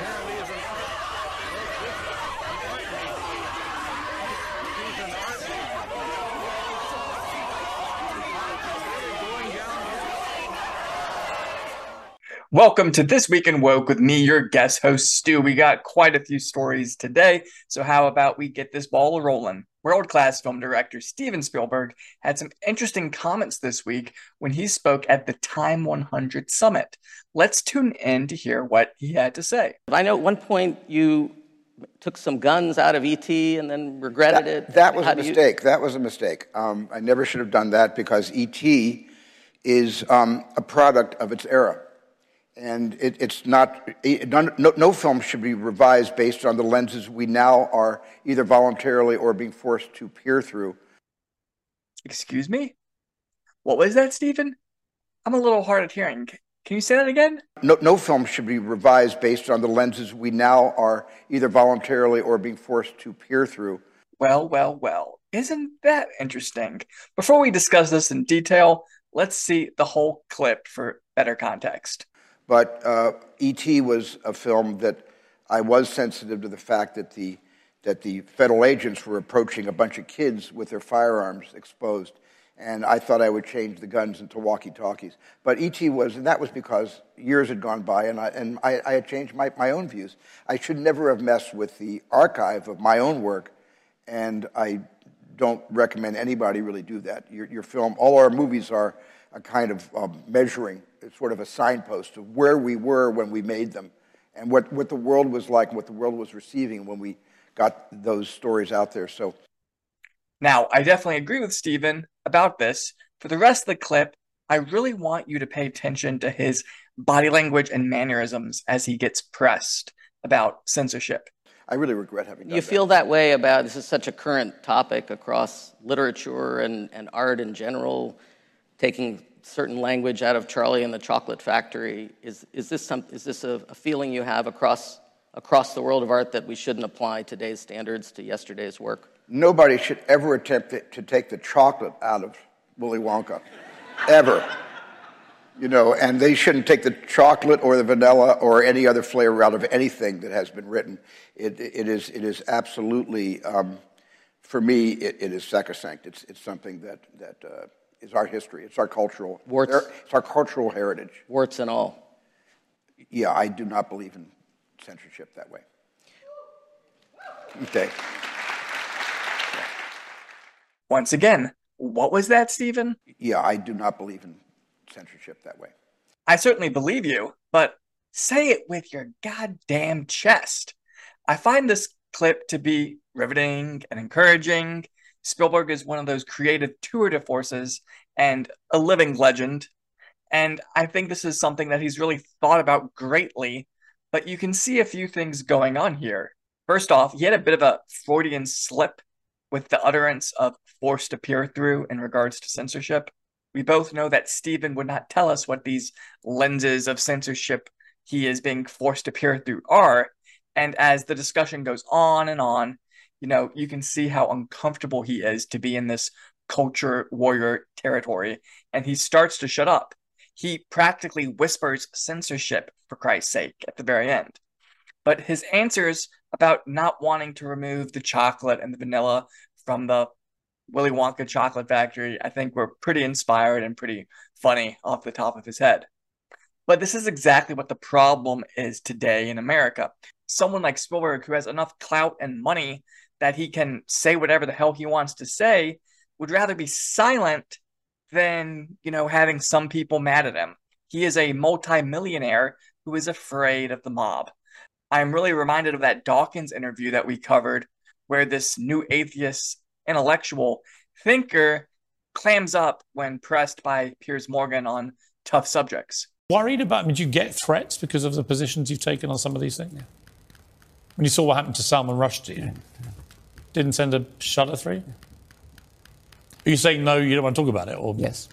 apparently is an an Welcome to This Week in Woke with me, your guest host, Stu. We got quite a few stories today, so how about we get this ball rolling? World class film director Steven Spielberg had some interesting comments this week when he spoke at the Time 100 Summit. Let's tune in to hear what he had to say. I know at one point you took some guns out of ET and then regretted that, it. That was How a do you- mistake. That was a mistake. Um, I never should have done that because ET is um, a product of its era. And it, it's not, it, no, no film should be revised based on the lenses we now are either voluntarily or being forced to peer through. Excuse me? What was that, Steven? I'm a little hard of hearing. Can you say that again? No, no film should be revised based on the lenses we now are either voluntarily or being forced to peer through. Well, well, well. Isn't that interesting? Before we discuss this in detail, let's see the whole clip for better context. But uh, E.T. was a film that I was sensitive to the fact that the, that the federal agents were approaching a bunch of kids with their firearms exposed. And I thought I would change the guns into walkie talkies. But E.T. was, and that was because years had gone by and I, and I, I had changed my, my own views. I should never have messed with the archive of my own work, and I don't recommend anybody really do that. Your, your film, all our movies are a kind of um, measuring, sort of a signpost of where we were when we made them and what, what the world was like and what the world was receiving when we got those stories out there. So Now, I definitely agree with Steven about this. For the rest of the clip, I really want you to pay attention to his body language and mannerisms as he gets pressed about censorship. I really regret having done You that. feel that way about this is such a current topic across literature and, and art in general, taking certain language out of Charlie and the Chocolate Factory. Is, is this, some, is this a, a feeling you have across, across the world of art that we shouldn't apply today's standards to yesterday's work? Nobody should ever attempt to, take the chocolate out of Willy Wonka, ever. You know, and they shouldn't take the chocolate or the vanilla or any other flavor out of anything that has been written. It, it is, it is absolutely, um, for me, it, it is sacrosanct. It's, it's something that, that uh, is our history. It's our cultural, Warts. it's our cultural heritage. Warts and all. Yeah, I do not believe in censorship that way. Okay. Once again, what was that, Steven? Yeah, I do not believe in censorship that way. I certainly believe you, but say it with your goddamn chest. I find this clip to be riveting and encouraging. Spielberg is one of those creative tour de forces and a living legend. And I think this is something that he's really thought about greatly, but you can see a few things going on here. First off, he had a bit of a Freudian slip with the utterance of forced to peer through in regards to censorship. We both know that Steven would not tell us what these lenses of censorship he is being forced to peer through are. And as the discussion goes on and on, you know, you can see how uncomfortable he is to be in this culture warrior territory. And he starts to shut up. He practically whispers censorship, for Christ's sake, at the very end. But his answers about not wanting to remove the chocolate and the vanilla from the Willy Wonka chocolate factory, I think were pretty inspired and pretty funny off the top of his head. But this is exactly what the problem is today in America. Someone like Spielberg, who has enough clout and money that he can say whatever the hell he wants to say, would rather be silent than, you know, having some people mad at him. He is a multimillionaire who is afraid of the mob. I'm really reminded of that Dawkins interview that we covered, where this new atheist intellectual thinker clams up when pressed by Piers Morgan on tough subjects. Worried about, I mean, do you get threats because of the positions you've taken on some of these things? When you saw what happened to Salman Rushdie, didn't send a shutter through? Are you saying no, you don't want to talk about it? Or Yes.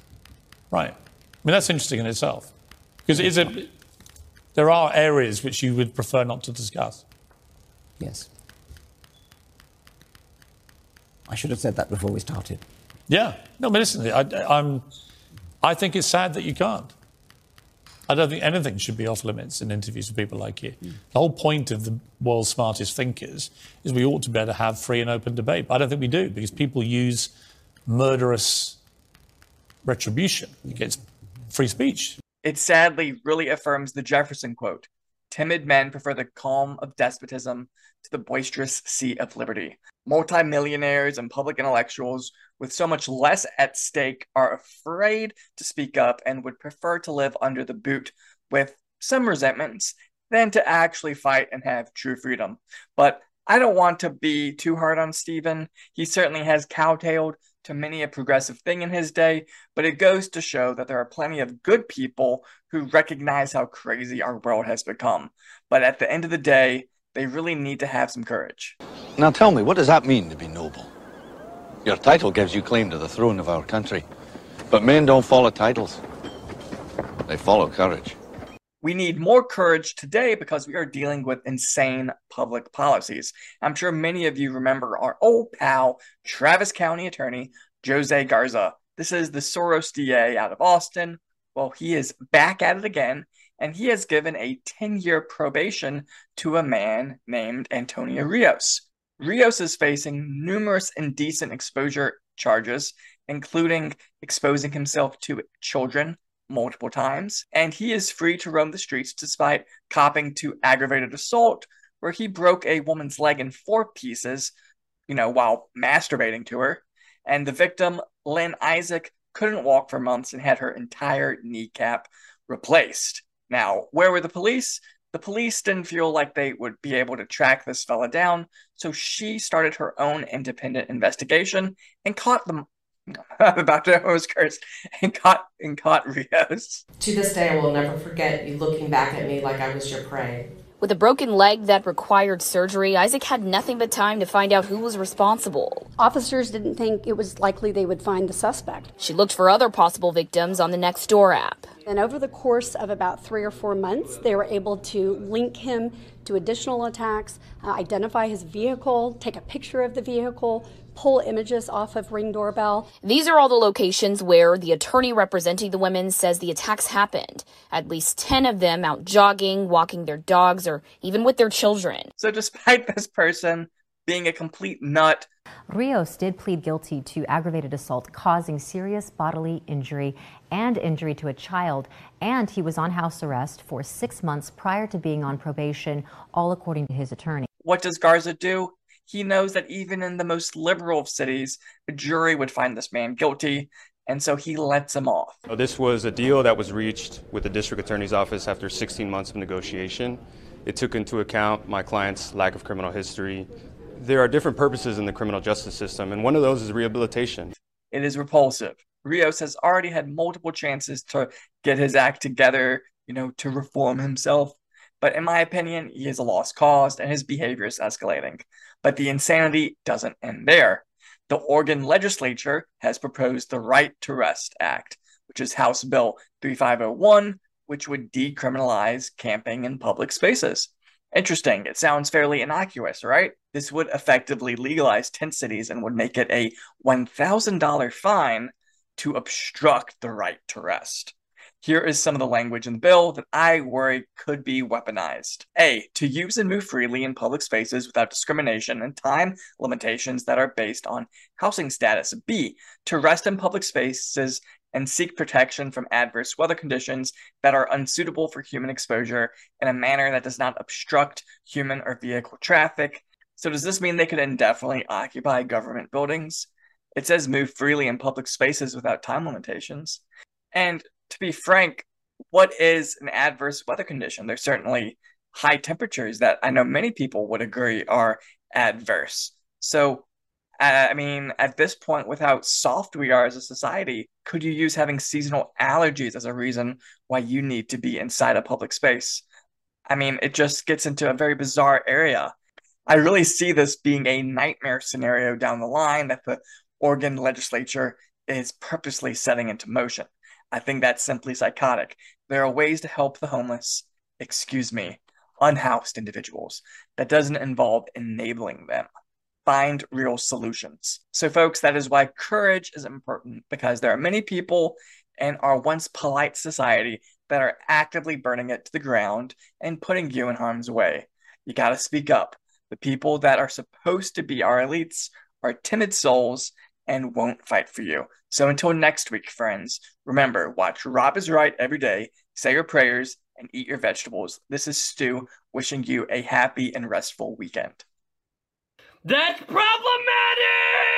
Right. I mean, that's interesting in itself. Because is it, there are areas which you would prefer not to discuss. Yes. I should have said that before we started. Yeah. No, but listen, I, I'm, I think it's sad that you can't. I don't think anything should be off limits in interviews with people like you. Mm. The whole point of the world's smartest thinkers is we ought to be able to have free and open debate. But I don't think we do because people use murderous retribution against free speech. It sadly really affirms the Jefferson quote Timid men prefer the calm of despotism to the boisterous sea of liberty. Multimillionaires and public intellectuals with so much less at stake are afraid to speak up and would prefer to live under the boot with some resentments than to actually fight and have true freedom. But I don't want to be too hard on Steven. He certainly has cowtailed to many a progressive thing in his day, but it goes to show that there are plenty of good people who recognize how crazy our world has become. But at the end of the day, they really need to have some courage. Now tell me, what does that mean to be noble? Your title gives you claim to the throne of our country, but men don't follow titles. They follow courage. We need more courage today because we are dealing with insane public policies. I'm sure many of you remember our old pal, Travis County Attorney Jose Garza. This is the Soros DA out of Austin. Well, he is back at it again, and he has given a 10 year probation to a man named Antonio Rios. Rios is facing numerous indecent exposure charges, including exposing himself to children multiple times, and he is free to roam the streets despite copping to aggravated assault, where he broke a woman's leg in four pieces, you know, while masturbating to her. And the victim, Lynn Isaac, couldn't walk for months and had her entire kneecap replaced. Now, where were the police? The police didn't feel like they would be able to track this fella down, so she started her own independent investigation and caught them I'm about to almost curse and caught and caught Rios. To this day, I will never forget you looking back at me like I was your prey. With a broken leg that required surgery, Isaac had nothing but time to find out who was responsible. Officers didn't think it was likely they would find the suspect. She looked for other possible victims on the Nextdoor app. And over the course of about three or four months, they were able to link him to additional attacks, uh, identify his vehicle, take a picture of the vehicle, pull images off of Ring Doorbell. These are all the locations where the attorney representing the women says the attacks happened. At least 10 of them out jogging, walking their dogs, or even with their children. So, despite this person being a complete nut, Rios did plead guilty to aggravated assault causing serious bodily injury and injury to a child, and he was on house arrest for six months prior to being on probation, all according to his attorney. What does Garza do? He knows that even in the most liberal of cities, a jury would find this man guilty, and so he lets him off. This was a deal that was reached with the district attorney's office after 16 months of negotiation. It took into account my client's lack of criminal history. There are different purposes in the criminal justice system, and one of those is rehabilitation. It is repulsive. Rios has already had multiple chances to get his act together, you know, to reform himself. But in my opinion, he is a lost cause and his behavior is escalating. But the insanity doesn't end there. The Oregon legislature has proposed the Right to Rest Act, which is House Bill 3501, which would decriminalize camping in public spaces. Interesting. It sounds fairly innocuous, right? This would effectively legalize tent cities and would make it a $1,000 fine to obstruct the right to rest. Here is some of the language in the bill that I worry could be weaponized. A. To use and move freely in public spaces without discrimination and time limitations that are based on housing status. B. To rest in public spaces and seek protection from adverse weather conditions that are unsuitable for human exposure in a manner that does not obstruct human or vehicle traffic. So, does this mean they could indefinitely occupy government buildings? It says move freely in public spaces without time limitations. And to be frank, what is an adverse weather condition? There's certainly high temperatures that I know many people would agree are adverse. So, uh, I mean, at this point, with how soft we are as a society, could you use having seasonal allergies as a reason why you need to be inside a public space? I mean, it just gets into a very bizarre area. I really see this being a nightmare scenario down the line that the Oregon legislature is purposely setting into motion. I think that's simply psychotic. There are ways to help the homeless, excuse me, unhoused individuals that doesn't involve enabling them. Find real solutions. So, folks, that is why courage is important because there are many people in our once polite society that are actively burning it to the ground and putting you in harm's way. You got to speak up. The people that are supposed to be our elites are timid souls and won't fight for you. So until next week, friends, remember watch Rob is Right every day, say your prayers, and eat your vegetables. This is Stu wishing you a happy and restful weekend. That's problematic!